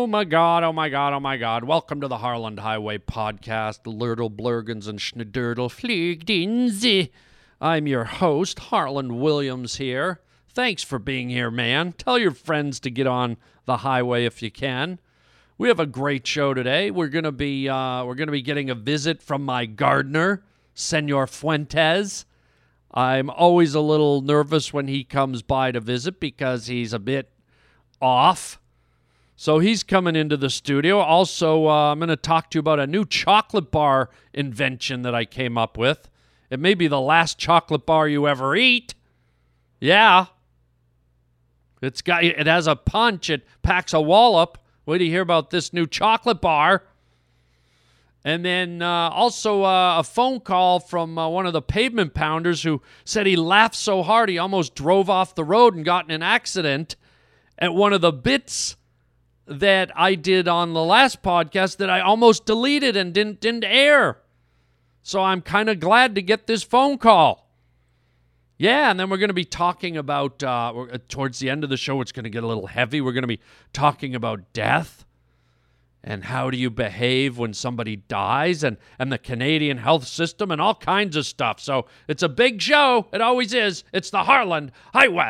Oh my God, oh my God, oh my God. Welcome to the Harland Highway Podcast, Lurtle Blurgens and Schneiderdle Fliegdins. I'm your host, Harland Williams here. Thanks for being here, man. Tell your friends to get on the highway if you can. We have a great show today. We're gonna be uh, we're gonna be getting a visit from my gardener, Senor Fuentes. I'm always a little nervous when he comes by to visit because he's a bit off. So he's coming into the studio. Also, uh, I'm going to talk to you about a new chocolate bar invention that I came up with. It may be the last chocolate bar you ever eat. Yeah. It's got it has a punch. It packs a wallop. Wait to hear about this new chocolate bar. And then uh, also uh, a phone call from uh, one of the pavement pounders who said he laughed so hard he almost drove off the road and got in an accident at one of the bits that I did on the last podcast that I almost deleted and didn't didn't air. So I'm kind of glad to get this phone call. Yeah, and then we're going to be talking about uh, uh, towards the end of the show. It's going to get a little heavy. We're going to be talking about death and how do you behave when somebody dies and and the Canadian health system and all kinds of stuff. So it's a big show. It always is. It's the Harland Highway.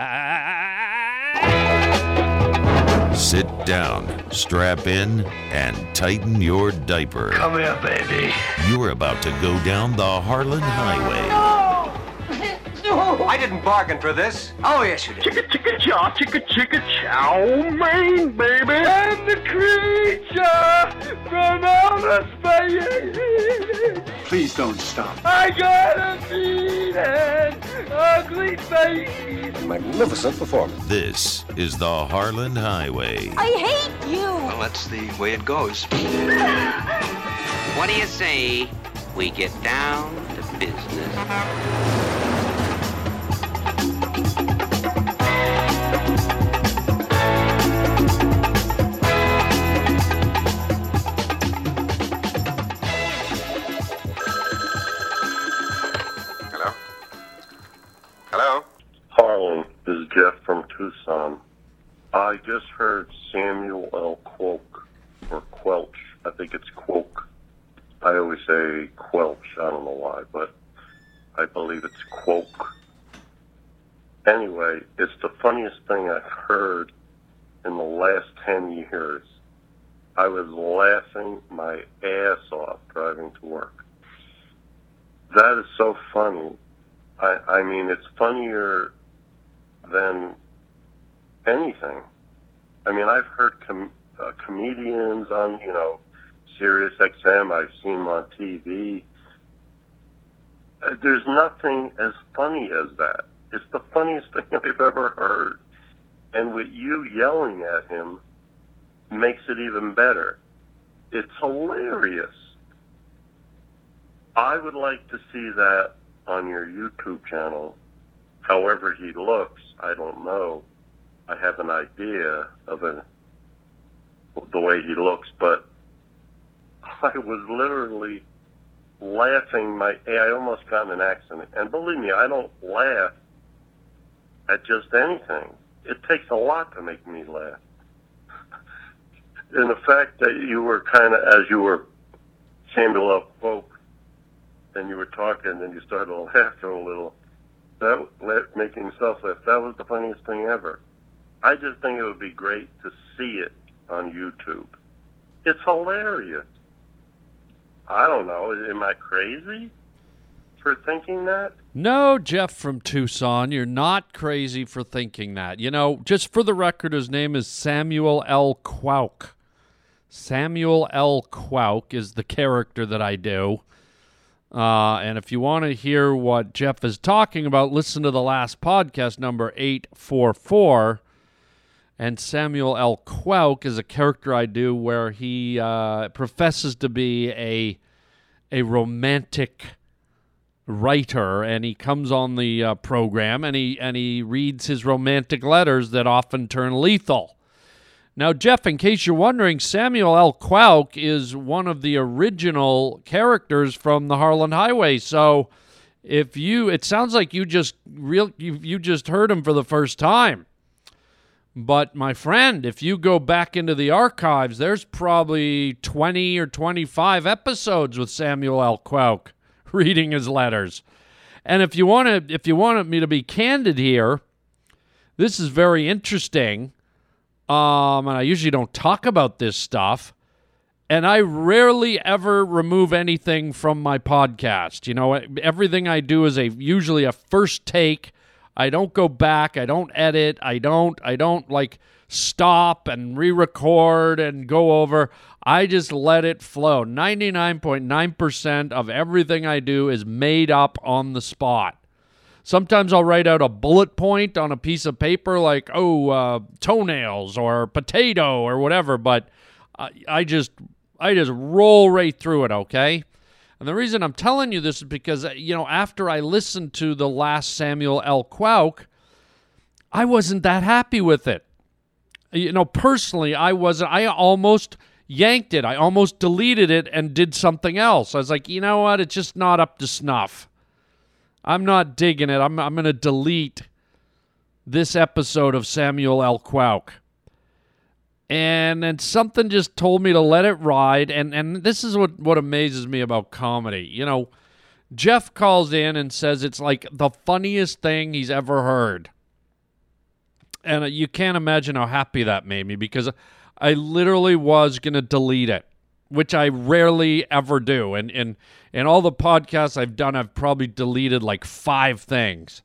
Sit down, strap in, and tighten your diaper. Come here, baby. You're about to go down the Harland Highway. No! no! I didn't bargain for this. Oh, yes, you did. Chicka chicka chow, chicka chicka chow mein, baby. And the creature from outer space. Please don't stop. I got a mean and ugly face. Magnificent performance. This is the Harland Highway. I hate you! Well, that's the way it goes. What do you say we get down to business? Tucson. Um, I just heard Samuel L. Quoke, or Quelch. I think it's Quoke. I always say Quelch. I don't know why, but I believe it's Quoke. Anyway, it's the funniest thing I've heard in the last 10 years. I was laughing my ass off driving to work. That is so funny. I, I mean, it's funnier than anything. I mean, I've heard com- uh, comedians on, you know, Sirius XM. I've seen them on TV. Uh, there's nothing as funny as that. It's the funniest thing I've ever heard. And with you yelling at him makes it even better. It's hilarious. I would like to see that on your YouTube channel. However he looks, I don't know. I have an idea of the way he looks, but I was literally laughing my I almost got in an accident. And believe me, I don't laugh at just anything. It takes a lot to make me laugh. and the fact that you were kind of, as you were Samuel L. Folk, and you were talking and you started laughing a little, that let, making yourself laugh, that was the funniest thing ever. I just think it would be great to see it on YouTube. It's hilarious. I don't know. Am I crazy for thinking that? No, Jeff from Tucson, you're not crazy for thinking that. You know, just for the record, his name is Samuel L. Quauk. Samuel L. Quauk is the character that I do. Uh, and if you want to hear what Jeff is talking about, listen to the last podcast, number 844. And Samuel L. Quauk is a character I do where he uh, professes to be a, a romantic writer and he comes on the uh, program and he and he reads his romantic letters that often turn lethal. Now, Jeff, in case you're wondering, Samuel L. Quauk is one of the original characters from the Harland Highway. So, if you, it sounds like you just real you you just heard him for the first time. But my friend, if you go back into the archives, there's probably 20 or 25 episodes with Samuel L. Quoke reading his letters. And if you want to if you wanted me to be candid here, this is very interesting. Um, and I usually don't talk about this stuff. And I rarely ever remove anything from my podcast. You know, everything I do is a usually a first take. I don't go back. I don't edit. I don't. I don't like stop and re-record and go over. I just let it flow. 99.9% of everything I do is made up on the spot. Sometimes I'll write out a bullet point on a piece of paper, like, oh, uh, toenails or potato or whatever, but I, I just I just roll right through it, okay? And the reason I'm telling you this is because, uh, you know, after I listened to the last Samuel L. Quauk, I wasn't that happy with it. You know, personally, I wasn't, I almost yanked it. I almost deleted it and did something else. I was like, you know what? It's just not up to snuff. I'm not digging it. I'm, I'm going to delete this episode of Samuel L. Quoke. And then something just told me to let it ride. And, and this is what, what amazes me about comedy. You know, Jeff calls in and says it's like the funniest thing he's ever heard. And uh, you can't imagine how happy that made me because I literally was going to delete it which I rarely ever do. And in in all the podcasts I've done, I've probably deleted like five things.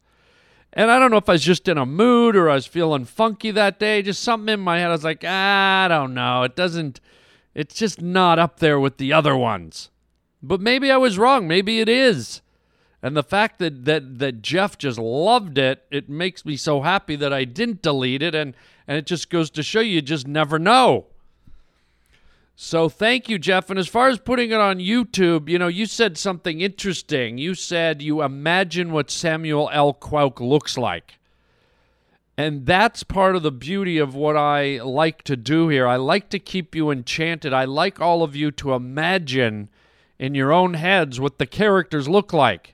And I don't know if I was just in a mood or I was feeling funky that day. Just something in my head. I was like, ah, I don't know. It doesn't. It's just not up there with the other ones. But maybe I was wrong. Maybe it is. And the fact that that that Jeff just loved it, it makes me so happy that I didn't delete it. And and it just goes to show you, you just never know. So thank you, Jeff. And as far as putting it on YouTube, you know, you said something interesting. You said you imagine what Samuel L. Quoke looks like. And that's part of the beauty of what I like to do here. I like to keep you enchanted. I like all of you to imagine in your own heads what the characters look like.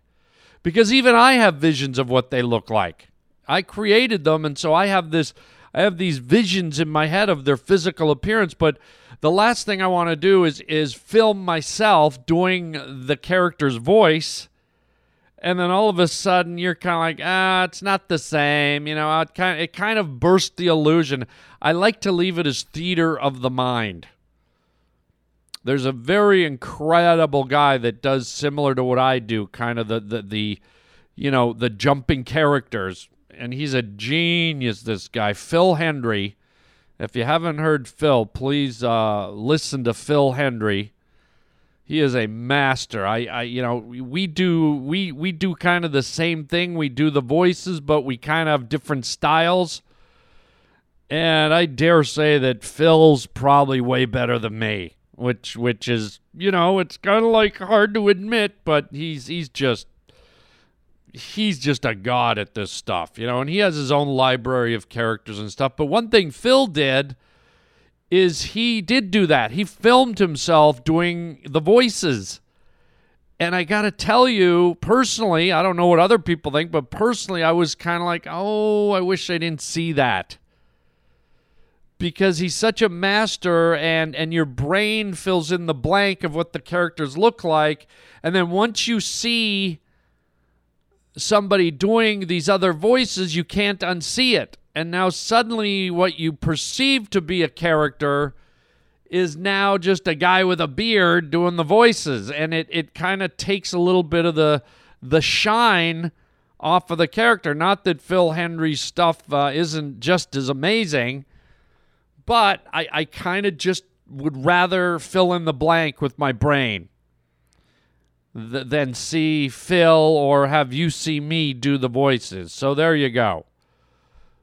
Because even I have visions of what they look like. I created them, and so I have this I have these visions in my head of their physical appearance, but the last thing I want to do is is film myself doing the character's voice and then all of a sudden you're kind of like ah it's not the same you know it kind of, it kind of burst the illusion. I like to leave it as theater of the mind. There's a very incredible guy that does similar to what i do kind of the the, the you know the jumping characters and he's a genius this guy. Phil hendrie if you haven't heard Phil, please uh, listen to Phil Hendrie. He is a master. I, I, you know, we do we we do kind of the same thing. We do the voices, but we kind of have different styles. And I dare say that Phil's probably way better than me, which which is you know it's kind of like hard to admit, but he's he's just he's just a god at this stuff, you know, and he has his own library of characters and stuff. But one thing Phil did is he did do that. He filmed himself doing the voices. And I got to tell you, personally, I don't know what other people think, but personally, I was kind of like, oh, I wish I didn't see that. Because he's such a master, and, and your brain fills in the blank of what the characters look like. And then once you see somebody doing these other voices, you can't unsee it. And now suddenly, what you perceive to be a character is now just a guy with a beard doing the voices, and it it kind of takes a little bit of the the shine off of the character. Not that Phil Hendrie's stuff uh, isn't just as amazing, but I I kind of just would rather fill in the blank with my brain th- than see Phil or have you see me do the voices. So there you go.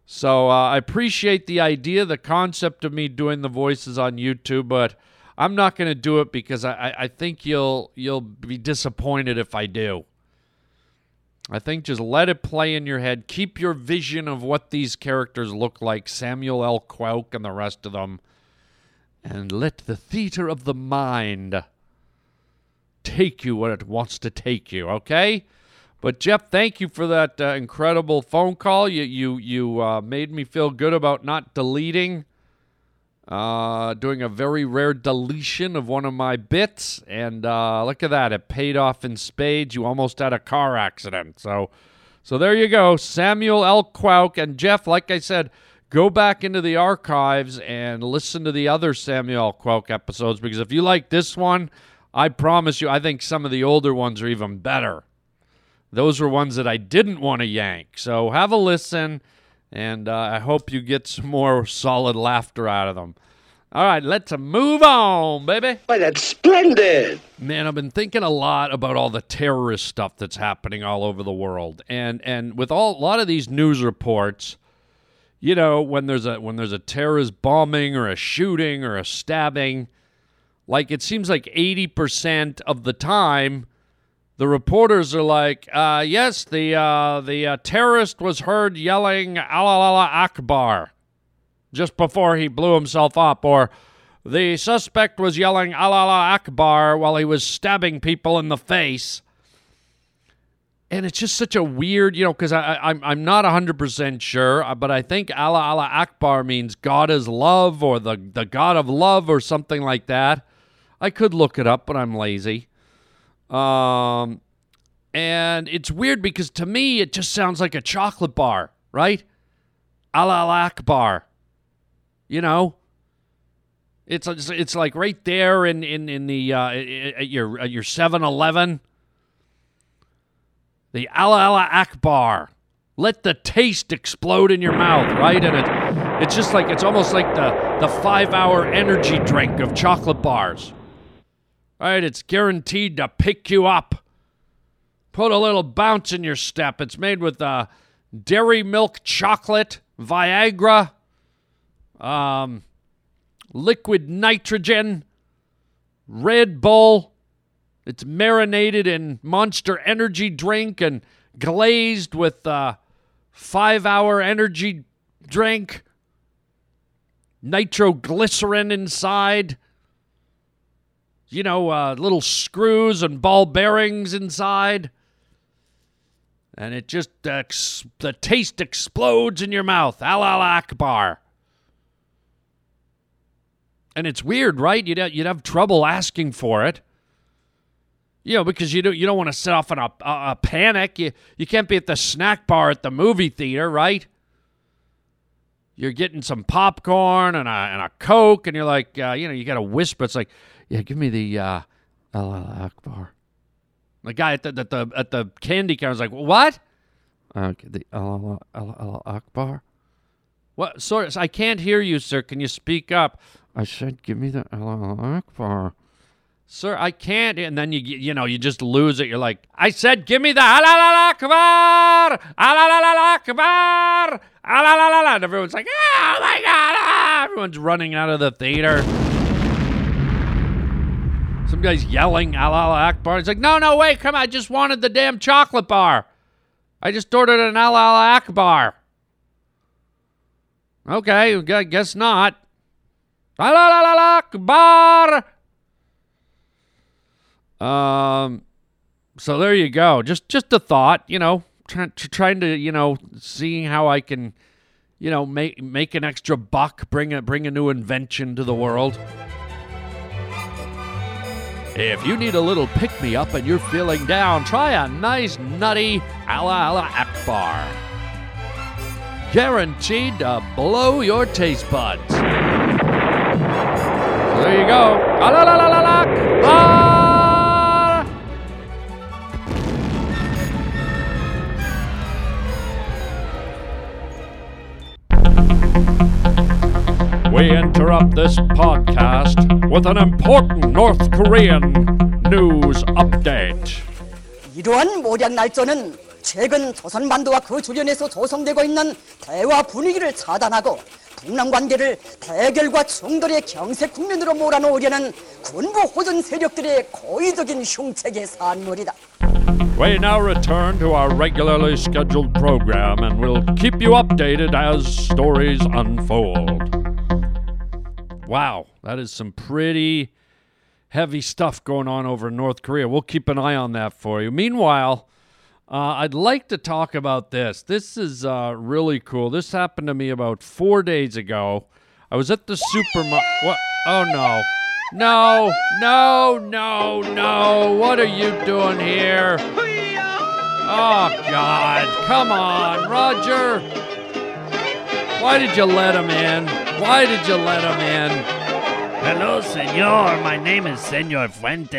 So uh, I appreciate the idea, the concept of me doing the voices on YouTube, but I'm not going to do it because I, I think you'll you'll be disappointed if I do. I think just let it play in your head. Keep your vision of what these characters look like, Samuel L. Quoke and the rest of them, and let the theater of the mind take you where it wants to take you, okay? But Jeff, thank you for that uh, incredible phone call. You you you uh, made me feel good about not deleting, uh, doing a very rare deletion of one of my bits, and uh, look at that, it paid off in spades. You almost had a car accident, so so there you go, Samuel L. Quauk and Jeff. Like I said, go back into the archives and listen to the other Samuel. Quauk episodes because if you like this one, I promise you, I think some of the older ones are even better. Those were ones that I didn't want to yank. So have a listen, and uh, I hope you get some more solid laughter out of them. All right, let's move on, baby. Why, that's splendid. Man, I've been thinking a lot about all the terrorist stuff that's happening all over the world, and and with all a lot of these news reports, you know, when there's a when there's a terrorist bombing or a shooting or a stabbing, like it seems like eighty percent of the time, the reporters are like, uh, "Yes, the uh, the uh, terrorist was heard yelling Allah Akbar." just before he blew himself up, or the suspect was yelling Allah Akbar while he was stabbing people in the face. And it's just such a weird, you know, because I'm, I'm not 100% sure, but I think Allah Akbar means God is love or the, the God of love or something like that. I could look it up, but I'm lazy. Um, and it's weird because to me, it just sounds like a chocolate bar, right? Allah Allah Akbar. You know, it's it's like right there in in in the uh, at your at your Seven Eleven. The Allah Allah Akbar. Let the taste explode in your mouth, right? And it it's just like it's almost like the the five hour energy drink of chocolate bars. Right? It's guaranteed to pick you up. Put a little bounce in your step. It's made with uh, dairy milk chocolate, Viagra, um, liquid nitrogen, Red Bull. It's marinated in Monster Energy drink and glazed with uh, five hour energy drink, nitroglycerin inside. You know, uh, little screws and ball bearings inside. And it just, uh, the taste explodes in your mouth. Allah Akbar. And it's weird, right? You'd you'd have trouble asking for it. You know, because you don't you don't want to set off in a, a, a panic. You you can't be at the snack bar at the movie theater, right? You're getting some popcorn and a and a coke, and you're like, uh, you know, you got to whisper. It's like, yeah, give me the uh, Allah Akbar. The guy at the, at the at the candy counter is like, what? Okay, the Allah Allah Akbar. What? Sorry, I can't hear you, sir. Can you speak up? I said, give me the Allah Akbar. Sir, I can't. And then you you know, you just lose it. You're like, I said, give me the Allah Akbar! Allah Akbar! Allah And everyone's like, oh my God! Ah! Everyone's running out of the theater. Some guy's yelling Allah Akbar. He's like, no, no, wait, come on. I just wanted the damn chocolate bar. I just ordered an Allah Akbar. Okay, guess not. Akbar. Um, so there you go. Just just a thought, you know, trying trying to you know seeing how I can, you know, make make an extra buck, bring a bring a new invention to the world. If you need a little pick me up and you're feeling down, try a nice nutty Allah Allah Akbar. Guaranteed to blow your taste buds. There you go. La la la la ah! We interrupt this podcast with an important North Korean news update. 이러한 모략 날조는 최근 조선 반도와 그 주변에서 조성되고 있는 대화 분위기를 차단하고 북남 관계를 대결과 충돌의 경색 국면으로 몰아놓으려는 군부 호전 세력들의 고의적인 흉책의 산물이다. We now return to our regularly scheduled program and we'll keep you updated as stories unfold. Wow, that is some pretty heavy stuff going on over in North Korea. We'll keep an eye on that for you. Meanwhile, Uh, I'd like to talk about this. This is uh, really cool. This happened to me about four days ago. I was at the supermarket. What? Oh no. No, no, no, no. What are you doing here? Oh, God. Come on, Roger. Why did you let him in? Why did you let him in? Hello, senor. My name is Senor Fuentes.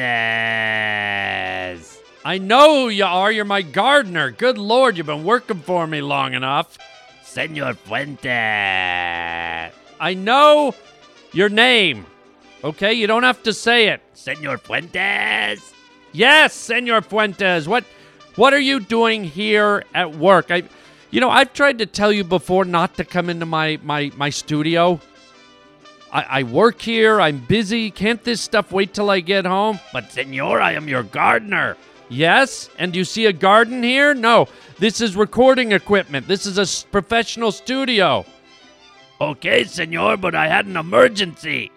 I know who you are. You're my gardener. Good Lord, you've been working for me long enough. Senor Fuentes. I know your name. Okay, you don't have to say it. Senor Fuentes. Yes, Senor Fuentes. What what are you doing here at work? I you know, I've tried to tell you before not to come into my my my studio. I, I work here, I'm busy. Can't this stuff wait till I get home? But senor, I am your gardener. Yes, and you see a garden here? No, this is recording equipment. This is a professional studio. Okay, senor, but I had an emergency.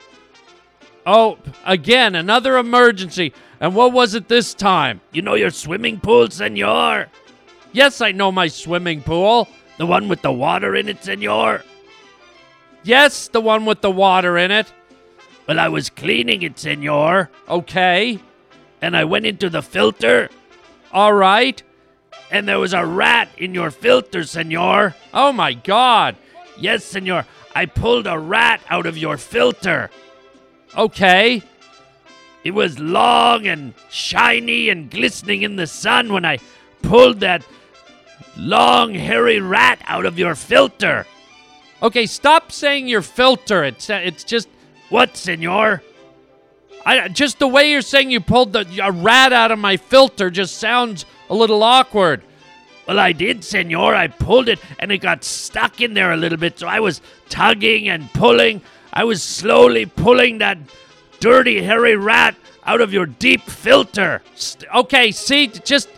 Oh, again, another emergency. And what was it this time? You know your swimming pool, senor? Yes, I know my swimming pool. The one with the water in it, senor? Yes, the one with the water in it. Well, I was cleaning it, senor, Okay. and I went into the filter, All right. and there was a rat in your filter, senor. Oh my god. Yes, senor, I pulled a rat out of your filter. Okay. It was long and shiny and glistening in the sun when I pulled that long, hairy rat out of your filter. Okay, stop saying your filter. It's uh, it's just What, senor? I just the way you're saying you pulled the a rat out of my filter just sounds a little awkward. Well, I did, senor. I pulled it and it got stuck in there a little bit, so I was tugging and pulling. I was slowly pulling that dirty, hairy rat out of your deep filter. St- okay, see, just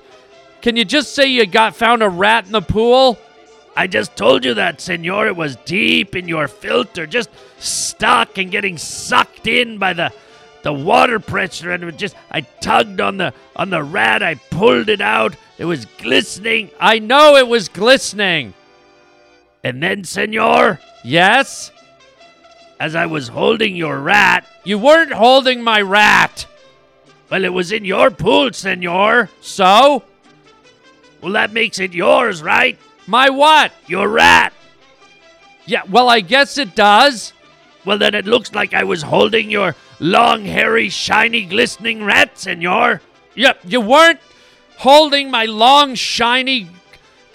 can you just say you got found a rat in the pool? I just told you that, senor. It was deep in your filter, just stuck and getting sucked in by the the water pressure and it just I tugged on the on the rat, I pulled it out. It was glistening. I know it was glistening. And then, senor, Yes? as I was holding your rat, You weren't holding my rat. well, it was in your pool, senor. So? Well, that makes it yours, right? My what? Your rat. Yeah, well, I guess it does. Well, then it looks like I was holding your long, hairy, shiny, glistening rat, senor. Yep, you weren't holding my long, shiny,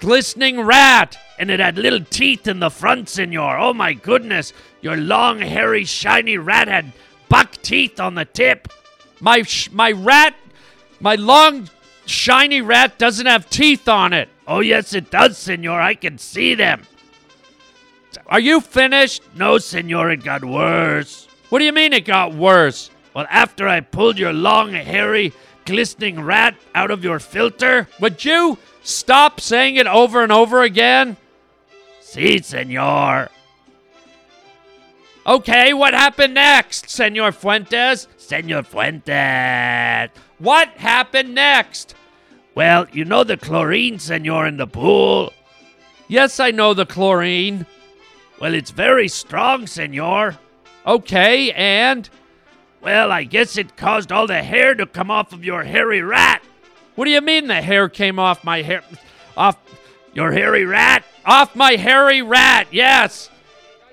glistening rat. And it had little teeth in the front, senor. Oh my goodness. Your long, hairy, shiny rat had buck teeth on the tip. My sh- my rat, my long, shiny rat doesn't have teeth on it. Oh, yes, it does, senor. I can see them. Are you finished? No, senor, it got worse. What do you mean it got worse? Well, after I pulled your long, hairy, glistening rat out of your filter, Would you stop saying it over and over again? see, senor. Okay, what happened next, Senor Fuentes? Senor Fuentes. What happened next? Well, you know the chlorine, senor, in the pool? Yes, I know the chlorine. Well, it's very strong, senor. Okay, and Well, I guess it caused all the hair to come off of your hairy rat. what do you mean the hair came off my hair? Off, Your hairy rat? off my hairy rat? Yes.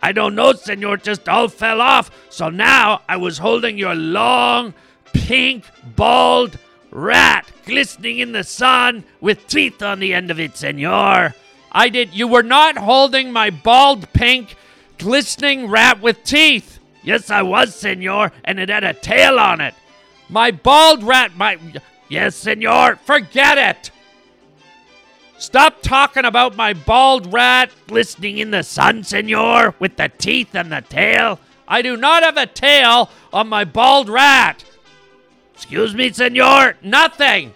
I don't know, senor, just all fell off. So now I was holding your long, pink, bald rat glistening in the sun with teeth on the end of it, senor. I did. You were not holding my bald, pink, glistening rat with teeth. Yes, I was, senor, and it had a tail on it. My bald rat. My. Yes, senor. Forget it. Stop talking about my bald rat. Glistening in the sun, senor, with the teeth and the tail. I do not have a tail on my bald rat. Excuse me, senor. Nothing.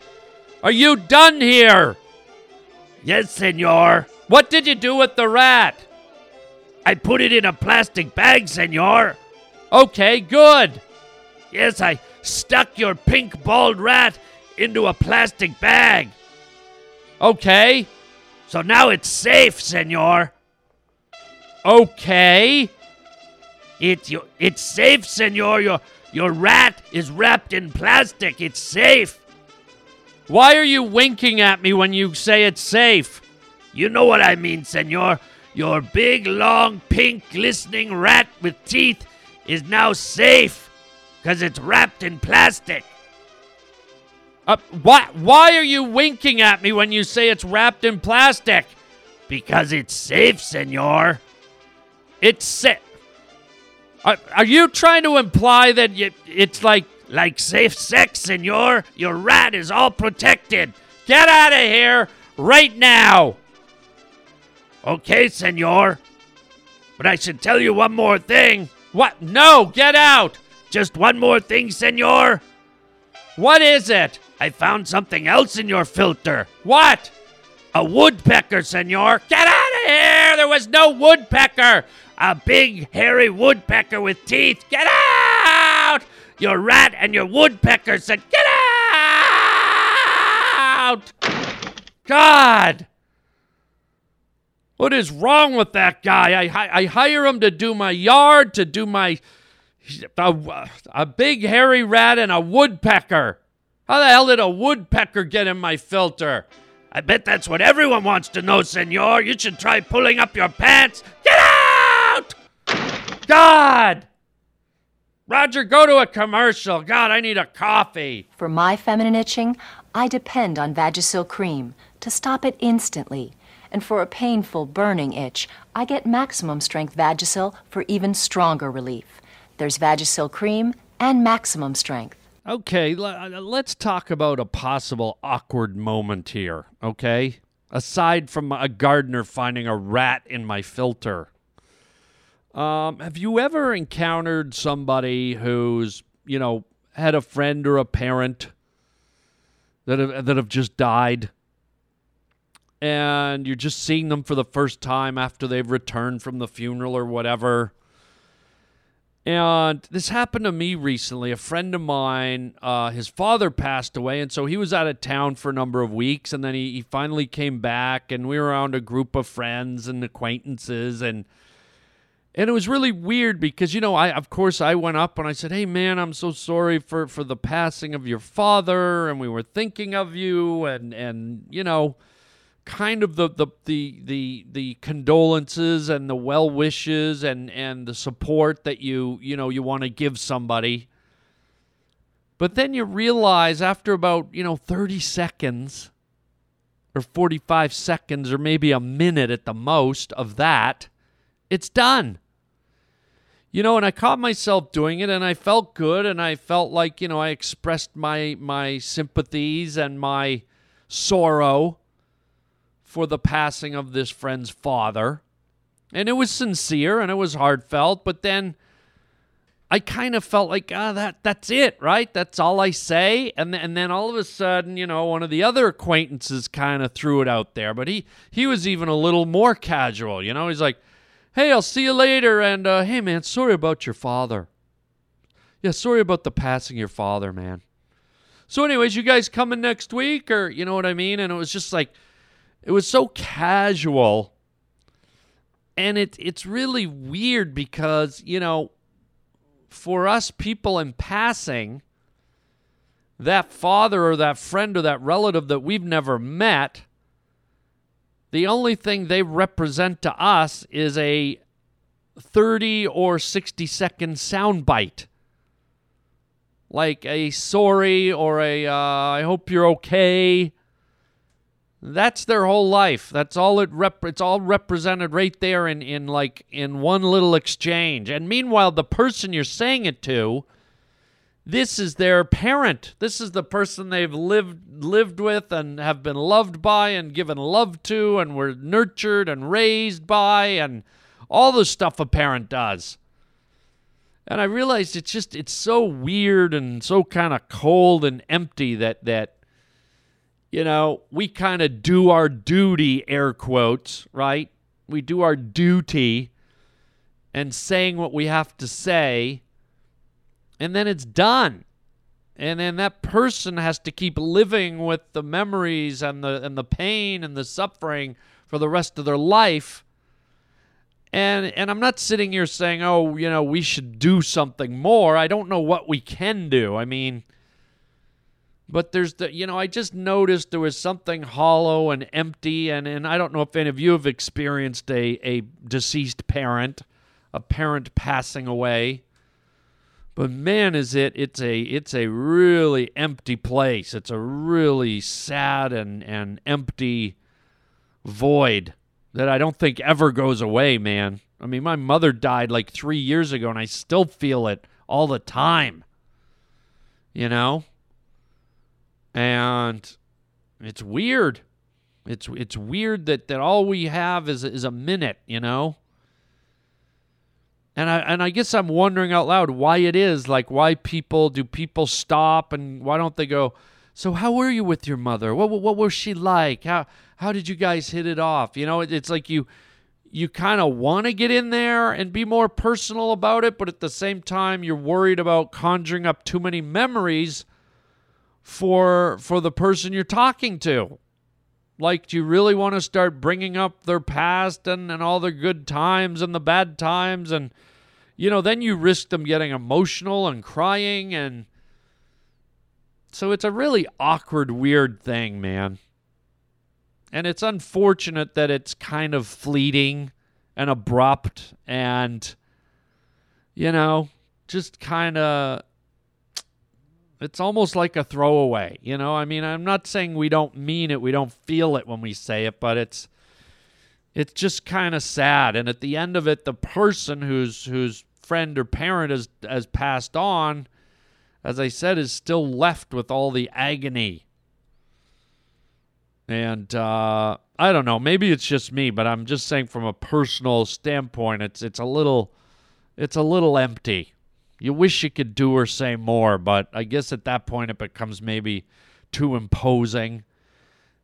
Are you done here? Yes, senor. What did you do with the rat? I put it in a plastic bag, senor. Okay, good. Yes, I stuck your pink bald rat into a plastic bag. Okay. So now it's safe, senor. Okay. It's you. It's safe, senor. Your your rat is wrapped in plastic. It's safe. Why are you winking at me when you say it's safe? You know what I mean, senor. Your big, long, pink, glistening rat with teeth is now safe because it's wrapped in plastic. Uh, why, why are you winking at me when you say it's wrapped in plastic? Because it's safe, senor. It's safe. Are, are you trying to imply that you, it's like Like safe sex, senor. Your rat is all protected. get out of here right now? Okay, senor. But I should tell you one more thing. What? No, get out. Just one more thing, senor. What is it? I found something else in your filter. What? A woodpecker, senor. Get out of here! There was no woodpecker. A big, hairy woodpecker with teeth. Get out! Your rat and your woodpecker said, Get out! God! What is wrong with that guy? I, I hire him to do my yard, to do my. A, a big hairy rat and a woodpecker. How the hell did a woodpecker get in my filter? I bet that's what everyone wants to know, senor. You should try pulling up your pants. Get out! God! Roger, go to a commercial. God, I need a coffee. For my feminine itching, I depend on Vagisil cream to stop it instantly. And for a painful, burning itch, I get maximum strength Vagisil for even stronger relief. There's Vagisil cream and maximum strength. Okay, uh, let's talk about a possible awkward moment here, okay? Aside from a gardener finding a rat in my filter. Um, have you ever encountered somebody who's, you know, had a friend or a parent that have, that have just died? And you're just seeing them for the first time after they've returned from the funeral or whatever. And this happened to me recently. A friend of mine, uh, his father passed away, and so he was out of town for a number of weeks, and then he, he finally came back, and we were around a group of friends and acquaintances, and and it was really weird because you know I of course I went up and I said, "Hey man, I'm so sorry for for the passing of your father, and we were thinking of you, and and you know." kind of the the the the, the condolences and the well wishes and and the support that you you know you want to give somebody but then you realize after about you know 30 seconds or 45 seconds or maybe a minute at the most of that it's done you know and i caught myself doing it and i felt good and i felt like you know i expressed my my sympathies and my sorrow for the passing of this friend's father. And it was sincere and it was heartfelt, but then I kind of felt like, ah, that that's it, right? That's all I say. And then, and then all of a sudden, you know, one of the other acquaintances kind of threw it out there, but he he was even a little more casual, you know. He's like, "Hey, I'll see you later and uh, hey man, sorry about your father." Yeah, sorry about the passing your father, man. So anyways, you guys coming next week or you know what I mean? And it was just like it was so casual. And it it's really weird because, you know, for us people in passing, that father or that friend or that relative that we've never met, the only thing they represent to us is a 30 or 60 second soundbite. Like a sorry or a uh, I hope you're okay that's their whole life. That's all it rep- it's all represented right there in in like in one little exchange. And meanwhile, the person you're saying it to, this is their parent. This is the person they've lived lived with and have been loved by and given love to and were nurtured and raised by and all the stuff a parent does. And I realized it's just it's so weird and so kind of cold and empty that that you know, we kind of do our duty, air quotes, right? We do our duty and saying what we have to say, and then it's done. and then that person has to keep living with the memories and the and the pain and the suffering for the rest of their life. And and I'm not sitting here saying oh you know we should do something more. I don't know what we can do. I mean but there's the you know I just noticed there was something hollow and empty. And and I don't know if any of you have experienced a a deceased parent a parent passing away but man, is it it's a it's a really empty place. It's a really sad and, and empty void that I don't think ever goes away, man. I mean, my mother died like three years ago and I still feel it all the time. You know? And it's weird. It's it's weird that, that all we have is is a minute, you know? And I and I guess I'm wondering out loud why it is like why people do people stop and why don't they go so how were you with your mother? What what, what was she like? How how did you guys hit it off? You know it, it's like you you kind of want to get in there and be more personal about it but at the same time you're worried about conjuring up too many memories for for the person you're talking to. Like do you really want to start bringing up their past and, and all the good times and the bad times and you know, then you risk them getting emotional and crying. And so it's a really awkward, weird thing, man. And it's unfortunate that it's kind of fleeting and abrupt and, you know, just kind of. It's almost like a throwaway, you know? I mean, I'm not saying we don't mean it, we don't feel it when we say it, but it's it's just kind of sad and at the end of it the person who's who's friend or parent has has passed on, as I said, is still left with all the agony. And uh, I don't know, maybe it's just me, but I'm just saying from a personal standpoint, it's it's a little it's a little empty. You wish you could do or say more, but I guess at that point it becomes maybe too imposing.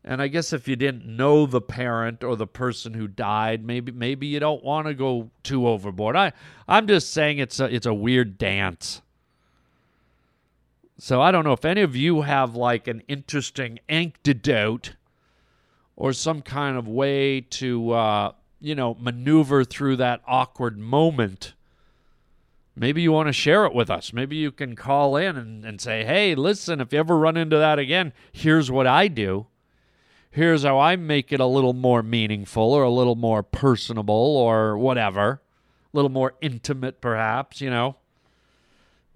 And I guess if you didn't know the parent or the person who died, maybe maybe you don't want to go too overboard. I I'm just saying it's a it's a weird dance. So I don't know if any of you have like an interesting antidote or some kind of way to uh, you know maneuver through that awkward moment. Maybe you want to share it with us. Maybe you can call in and, and say, hey, listen, if you ever run into that again, here's what I do here's how I make it a little more meaningful or a little more personable or whatever, a little more intimate, perhaps, you know.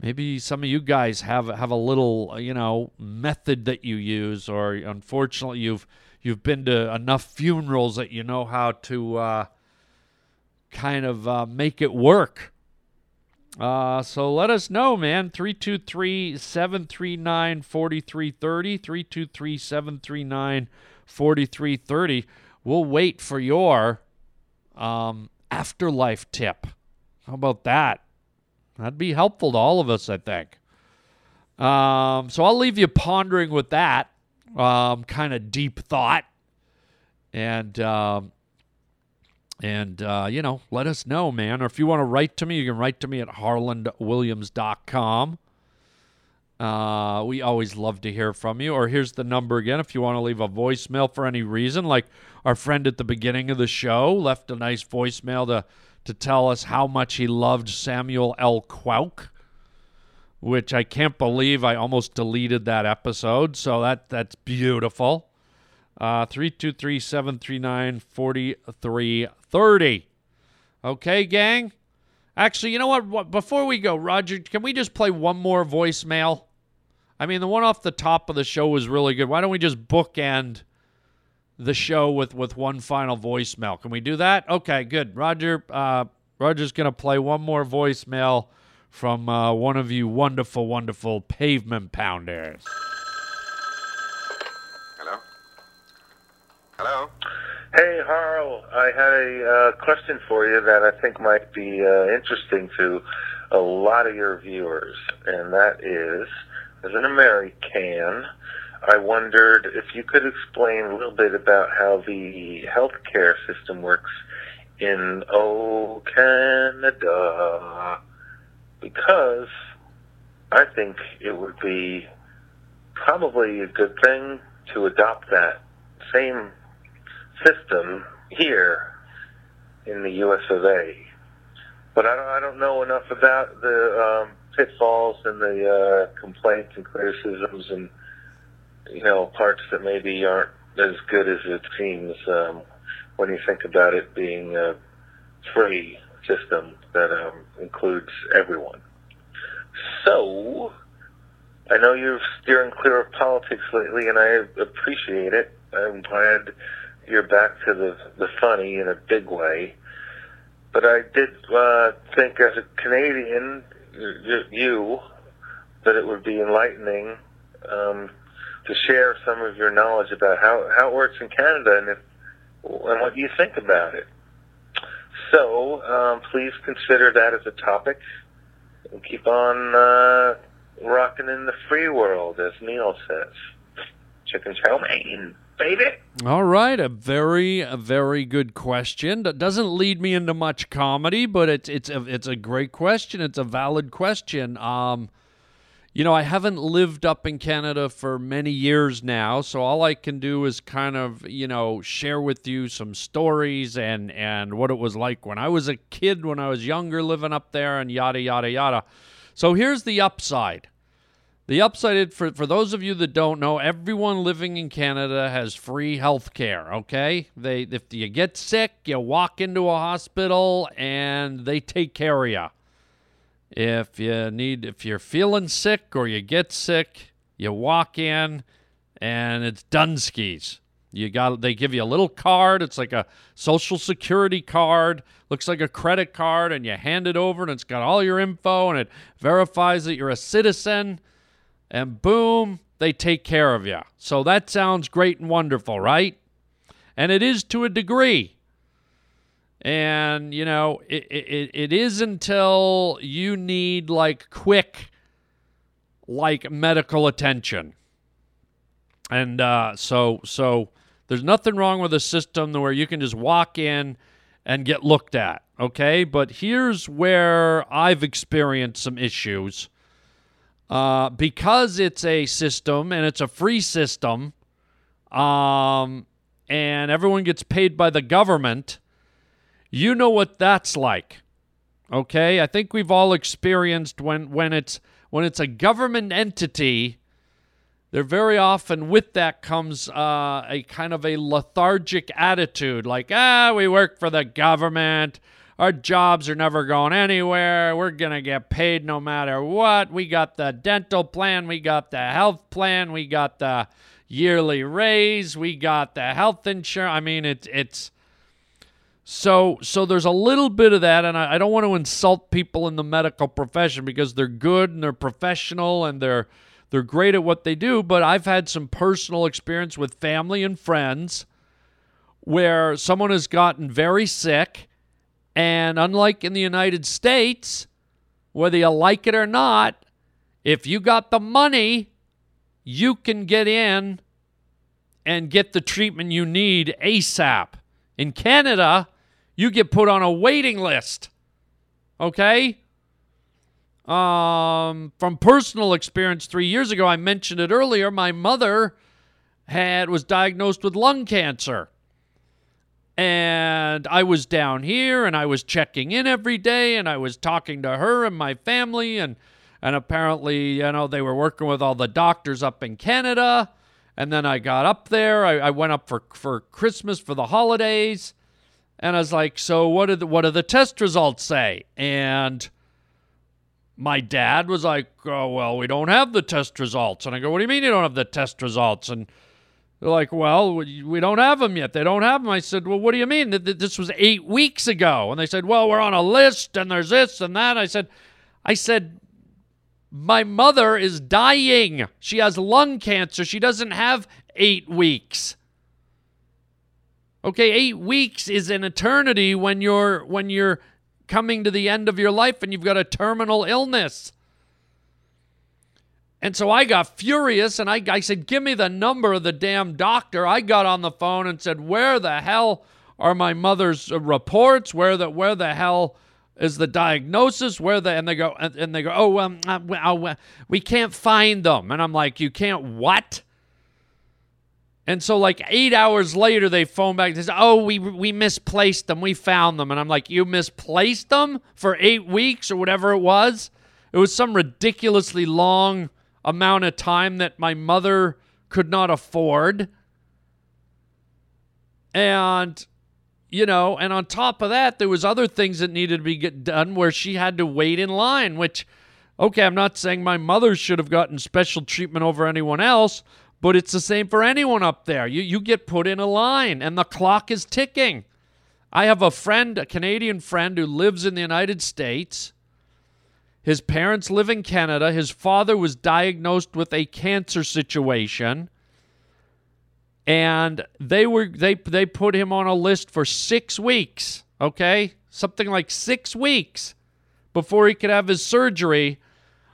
Maybe some of you guys have have a little, you know, method that you use, or unfortunately, you've you've been to enough funerals that you know how to uh, kind of uh, make it work. Uh, so let us know, man. 323 739 4330. 323 739 4330. We'll wait for your um, afterlife tip. How about that? That'd be helpful to all of us, I think. Um, so I'll leave you pondering with that um, kind of deep thought. And, um, and uh, you know, let us know, man. Or if you want to write to me, you can write to me at harlandwilliams.com. Uh, we always love to hear from you. Or here's the number again if you want to leave a voicemail for any reason, like our friend at the beginning of the show left a nice voicemail to, to tell us how much he loved Samuel L. Quoke, which I can't believe I almost deleted that episode. So that that's beautiful. Uh, 323 739 4330. Okay, gang? Actually, you know what? Before we go, Roger, can we just play one more voicemail? I mean, the one off the top of the show was really good. Why don't we just bookend the show with with one final voicemail? Can we do that? Okay, good. Roger, uh, Roger's gonna play one more voicemail from uh, one of you wonderful, wonderful pavement pounders. Hello. Hello. Hey, Harl. I had a uh, question for you that I think might be uh, interesting to a lot of your viewers, and that is as an American, I wondered if you could explain a little bit about how the healthcare system works in oh Canada, because I think it would be probably a good thing to adopt that same system here in the U.S. of A. But I don't, I don't know enough about the um, pitfalls and the uh, complaints and criticisms and you know parts that maybe aren't as good as it seems um, when you think about it being a free system that um, includes everyone. So, I know you're steering clear of politics lately, and I appreciate it. I'm glad you're back to the the funny in a big way. But I did uh, think, as a Canadian, you, that it would be enlightening um, to share some of your knowledge about how, how it works in Canada and if and what you think about it. So um, please consider that as a topic and keep on uh, rocking in the free world, as Neil says. Chicken chow mein, All right, a very, a very good question. That doesn't lead me into much comedy, but it's it's a it's a great question. It's a valid question. Um, you know, I haven't lived up in Canada for many years now, so all I can do is kind of, you know, share with you some stories and and what it was like when I was a kid, when I was younger, living up there, and yada yada yada. So here's the upside. The upside for for those of you that don't know, everyone living in Canada has free health care, okay? They if you get sick, you walk into a hospital and they take care of you. If you need if you're feeling sick or you get sick, you walk in and it's Dunskies. You got they give you a little card, it's like a social security card, looks like a credit card and you hand it over and it's got all your info and it verifies that you're a citizen and boom, they take care of you. So that sounds great and wonderful, right? And it is to a degree. And, you know, it, it, it is until you need like quick, like medical attention. And uh, so, so there's nothing wrong with a system where you can just walk in and get looked at. Okay. But here's where I've experienced some issues. Uh, because it's a system and it's a free system, um, and everyone gets paid by the government you know what that's like. Okay? I think we've all experienced when when it's when it's a government entity, there very often with that comes uh, a kind of a lethargic attitude like, ah, we work for the government. Our jobs are never going anywhere. We're going to get paid no matter what. We got the dental plan. We got the health plan. We got the yearly raise. We got the health insurance. I mean, it's, it's, so, so there's a little bit of that, and I, I, don't want to insult people in the medical profession because they're good and they're professional and they're they're great at what they do. But I've had some personal experience with family and friends where someone has gotten very sick, and unlike in the United States, whether you like it or not, if you got the money, you can get in and get the treatment you need ASAP. In Canada, you get put on a waiting list. Okay? Um, from personal experience 3 years ago, I mentioned it earlier, my mother had was diagnosed with lung cancer. And I was down here and I was checking in every day and I was talking to her and my family and and apparently, you know, they were working with all the doctors up in Canada. And then I got up there. I, I went up for, for Christmas for the holidays. And I was like, so what did what do the test results say? And my dad was like, oh, well, we don't have the test results. And I go, what do you mean you don't have the test results? And they're like, well, we don't have them yet. They don't have them. I said, well, what do you mean? This was eight weeks ago. And they said, well, we're on a list and there's this and that. I said, I said, my mother is dying. She has lung cancer. She doesn't have eight weeks. Okay, 8 weeks is an eternity when you're when you're coming to the end of your life and you've got a terminal illness. And so I got furious and I, I said, Give me the number of the damn doctor. I got on the phone and said, Where the hell are my mother's reports? Where the where the hell is the diagnosis? Where the and they go and, they go oh uh, we- uh, we can't find them. And i'm like you can't what? And so like eight hours later they phone back and say oh we we misplaced them. We found them. And i'm like you misplaced them for eight weeks or whatever it was? It was some ridiculously long amount of time that my mother could not afford. And you know and on top of that there was other things that needed to be get done where she had to wait in line which okay i'm not saying my mother should have gotten special treatment over anyone else but it's the same for anyone up there. You you get put in a line and the clock is ticking. I have a friend a canadian friend who lives in the united states his parents live in canada his father was diagnosed with a cancer situation and they were they they put him on a list for 6 weeks, okay? Something like 6 weeks before he could have his surgery.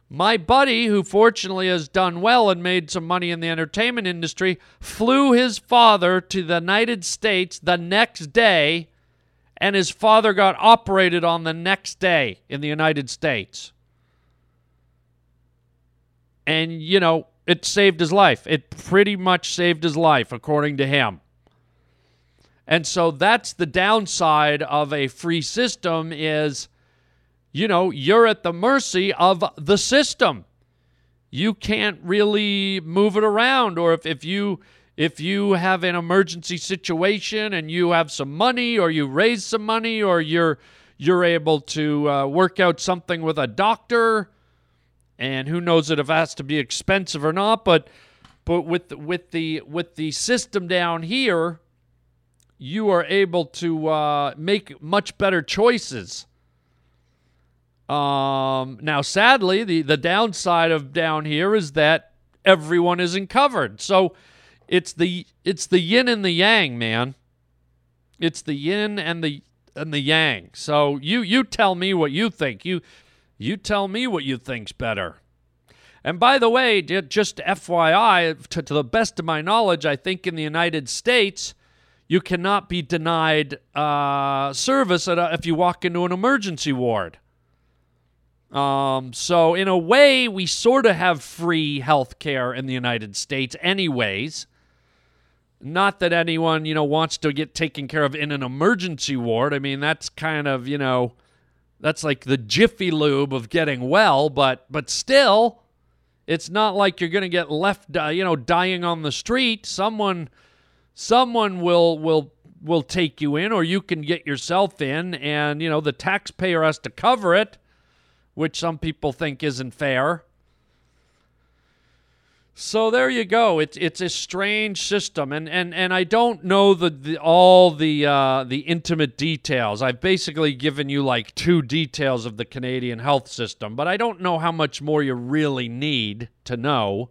My buddy, who fortunately has done well and made some money in the entertainment industry, flew his father to the United States the next day, and his father got operated on the next day in the United States. And, you know, it saved his life. It pretty much saved his life, according to him. And so that's the downside of a free system is, you know, you're at the mercy of the system. You can't really move it around. Or if, if you if you have an emergency situation and you have some money or you raise some money or you're you're able to uh, work out something with a doctor and who knows if it has to be expensive or not but but with with the with the system down here you are able to uh, make much better choices. Um, now sadly the the downside of down here is that everyone isn't covered. So it's the it's the yin and the yang man. It's the yin and the and the yang. So you you tell me what you think. You you tell me what you think's better. And by the way, just FYI, to, to the best of my knowledge, I think in the United States, you cannot be denied uh, service a, if you walk into an emergency ward. Um, so, in a way, we sort of have free health care in the United States, anyways. Not that anyone, you know, wants to get taken care of in an emergency ward. I mean, that's kind of, you know, that's like the jiffy lube of getting well, but but still, it's not like you're going to get left, uh, you know, dying on the street. Someone, someone will will will take you in, or you can get yourself in, and you know the taxpayer has to cover it, which some people think isn't fair. So there you go. It's it's a strange system, and and, and I don't know the, the all the uh, the intimate details. I've basically given you like two details of the Canadian health system, but I don't know how much more you really need to know.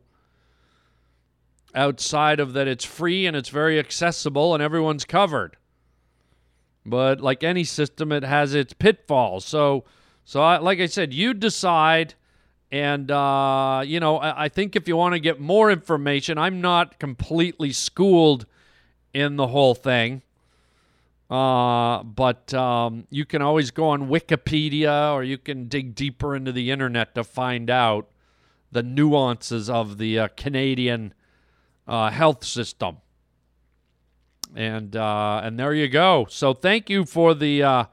Outside of that, it's free and it's very accessible, and everyone's covered. But like any system, it has its pitfalls. So so I, like I said, you decide. And, uh, you know, I, I think if you want to get more information, I'm not completely schooled in the whole thing. Uh, but um, you can always go on Wikipedia or you can dig deeper into the internet to find out the nuances of the uh, Canadian uh, health system. And uh, and there you go. So thank you for the uh,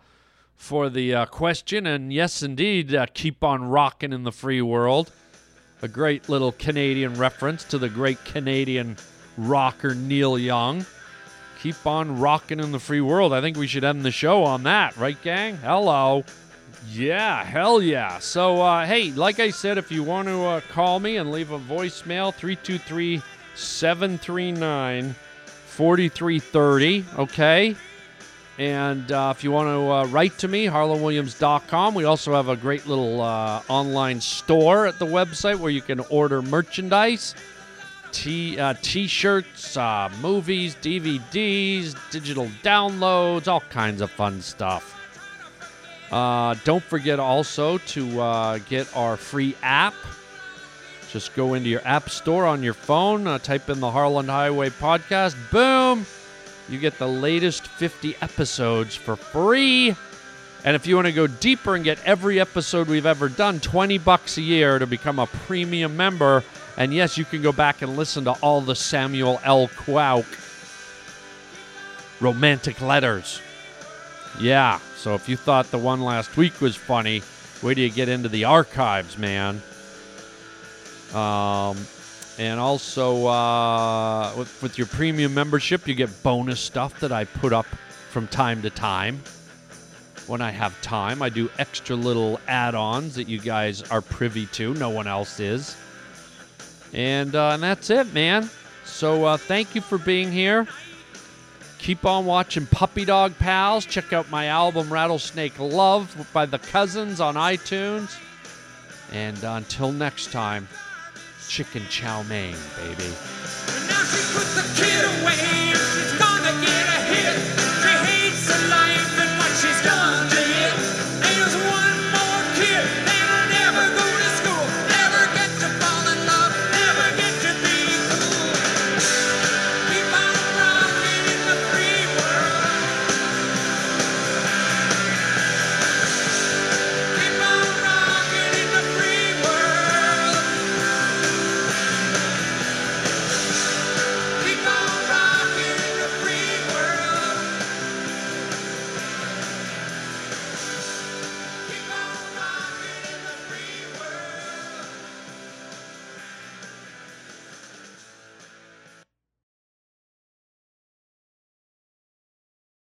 for the uh, question. And yes, indeed, uh, keep on rocking in the free world. A great little Canadian reference to the great Canadian rocker Neil Young. Keep on rocking in the free world. I think we should end the show on that, right, gang? Hello. Yeah, hell yeah. So, uh, hey, like I said, if you want to uh, call me and leave a voicemail, 323 739 4330, okay? And uh, if you want to uh, write to me, harlandwilliams.com. We also have a great little uh, online store at the website where you can order merchandise, t uh, t-shirts, uh, movies, DVDs, digital downloads, all kinds of fun stuff. Uh, don't forget also to get our free app. Just go into your app store on your phone, type in the Harland Highway podcast. Boom! You get the latest 50 episodes for free. And if you want to go deeper and get every episode we've ever done, 20 bucks a year to become a premium member. And yes, you can go back and listen to all the Samuel L. Quauk romantic letters. Yeah, so if you thought the one last week was funny, wait till you get into the archives, man. Um, and also uh, with, with your premium membership, you get bonus stuff that I put up from time to time. When I have time, I do extra little add ons that you guys are privy to. No one else is. And, uh, and that's it, man. So uh, thank you for being here. Keep on watching Puppy Dog Pals. Check out my album Rattlesnake Love by the Cousins on iTunes. And until next time, chicken chow mein, baby.